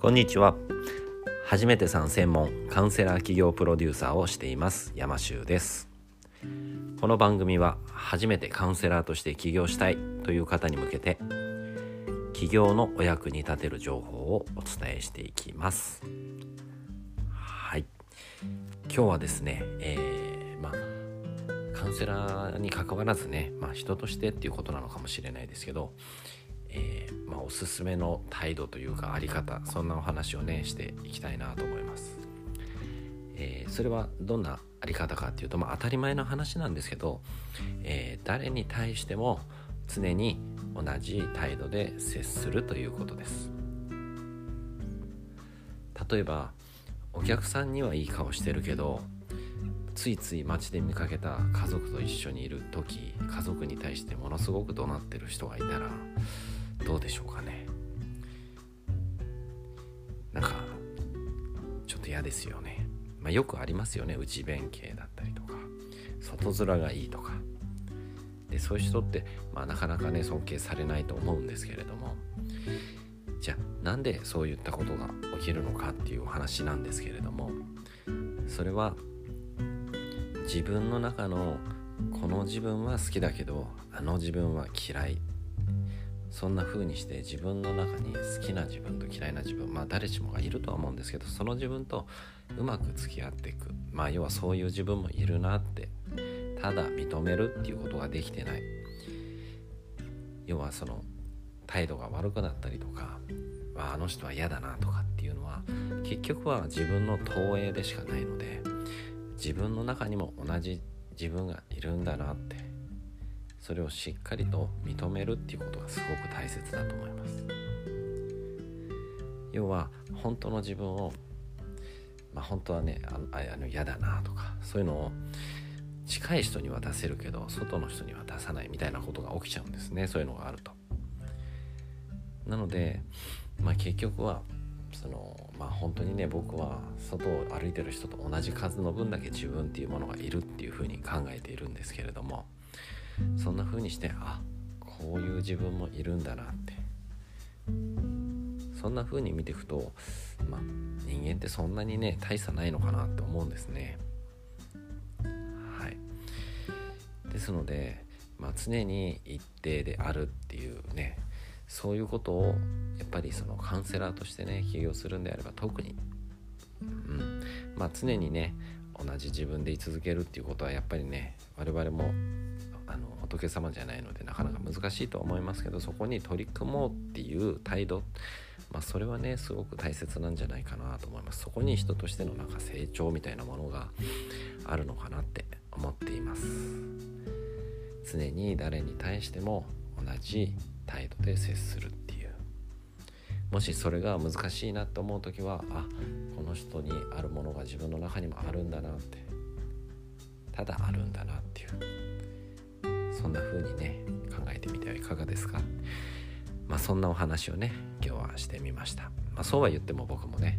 こんにちは。初めてさん専門カウンセラー企業プロデューサーをしています山修です。この番組は初めてカウンセラーとして起業したいという方に向けて起業のお役に立てる情報をお伝えしていきます。はい。今日はですね、えー、まあカウンセラーに関わらずね、まあ、人としてっていうことなのかもしれないですけど、えー、まあ、おすすめの態度というかあり方そんなお話をねしていきたいなと思います。えー、それはどんなあり方かっていうと、まあ、当たり前の話なんですけど、えー、誰に対しても常に同じ態度で接するということです例えばお客さんにはいい顔してるけどついつい街で見かけた家族と一緒にいる時家族に対してものすごく怒鳴ってる人がいたらどうでしょうかね。なんかちょっと嫌ですよね、まあ、よくありますよね。内弁慶だったりとか。外面がいいとか。でそういう人って、まあ、なかなかね尊敬されないと思うんですけれども。じゃあなんでそういったことが起きるのかっていうお話なんですけれども。それは自分の中のこの自分は好きだけどあの自分は嫌い。そんな風にして自分の中に好きな自分と嫌いな自分まあ誰しもがいるとは思うんですけどその自分とうまく付き合っていく。まあ要はそういう自分もいるなってただ認めるっていうことができてない。要はその態度が悪くなったりとかあの人は嫌だなとかっていうのは結局は自分の投影でしかないので自分の中にも同じ自分がいるんだなってそれをしっかりと認めるっていうことがすごく大切だと思います。要は本当の自分をまあ本当はねああの嫌だなとかそういうのを近い人には出せるけど外の人には出さないみたいなことが起きちゃうんですねそういうのがあると。なのでまあ結局はそのまあ本当にね僕は外を歩いてる人と同じ数の分だけ自分っていうものがいるっていうふうに考えているんですけれどもそんな風にしてあこういう自分もいるんだなって。そんな風に見ていくと、まあ、人間ってそんなにね大差ないのかなって思うんですね。はい、ですので、まあ、常に一定であるっていうねそういうことをやっぱりそのカウンセラーとしてね起業するんであれば特に、うん。まあ、常にね同じ自分で居続けるっていうことはやっぱりね我々も仏様じゃないのでなかなか難しいと思いますけどそこに取り組もうっていう態度、まあ、それはねすごく大切なんじゃないかなと思います。そこに人としてのなんか成長みたいなものがあるのかなって思っています。常に誰に対しても同じ態度で接するっていう。もしそれが難しいなと思う時はあこの人にあるものが自分の中にもあるんだなって。ただあるんだなっていう。そんな風にね考えてみてはいかがですか？まあそんなお話をね今日はしてみました、まあ、そうは言っても僕もね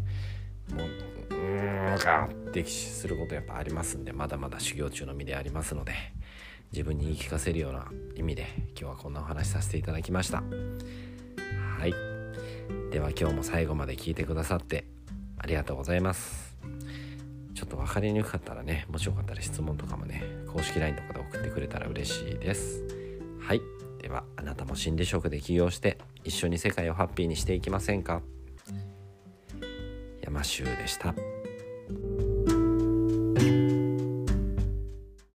もううーんかってすることやっぱありますんでまだまだ修行中の身でありますので自分に言い聞かせるような意味で今日はこんなお話させていただきました。はい。では今日も最後まで聞いてくださってありがとうございます。ちょっと分かりにくかったらねもしよかったら質問とかもね公式 LINE とかで送ってくれたら嬉しいです。はい。ではあなたも心理職で起業して一緒に世界をハッピーにしていきませんか？山州でした。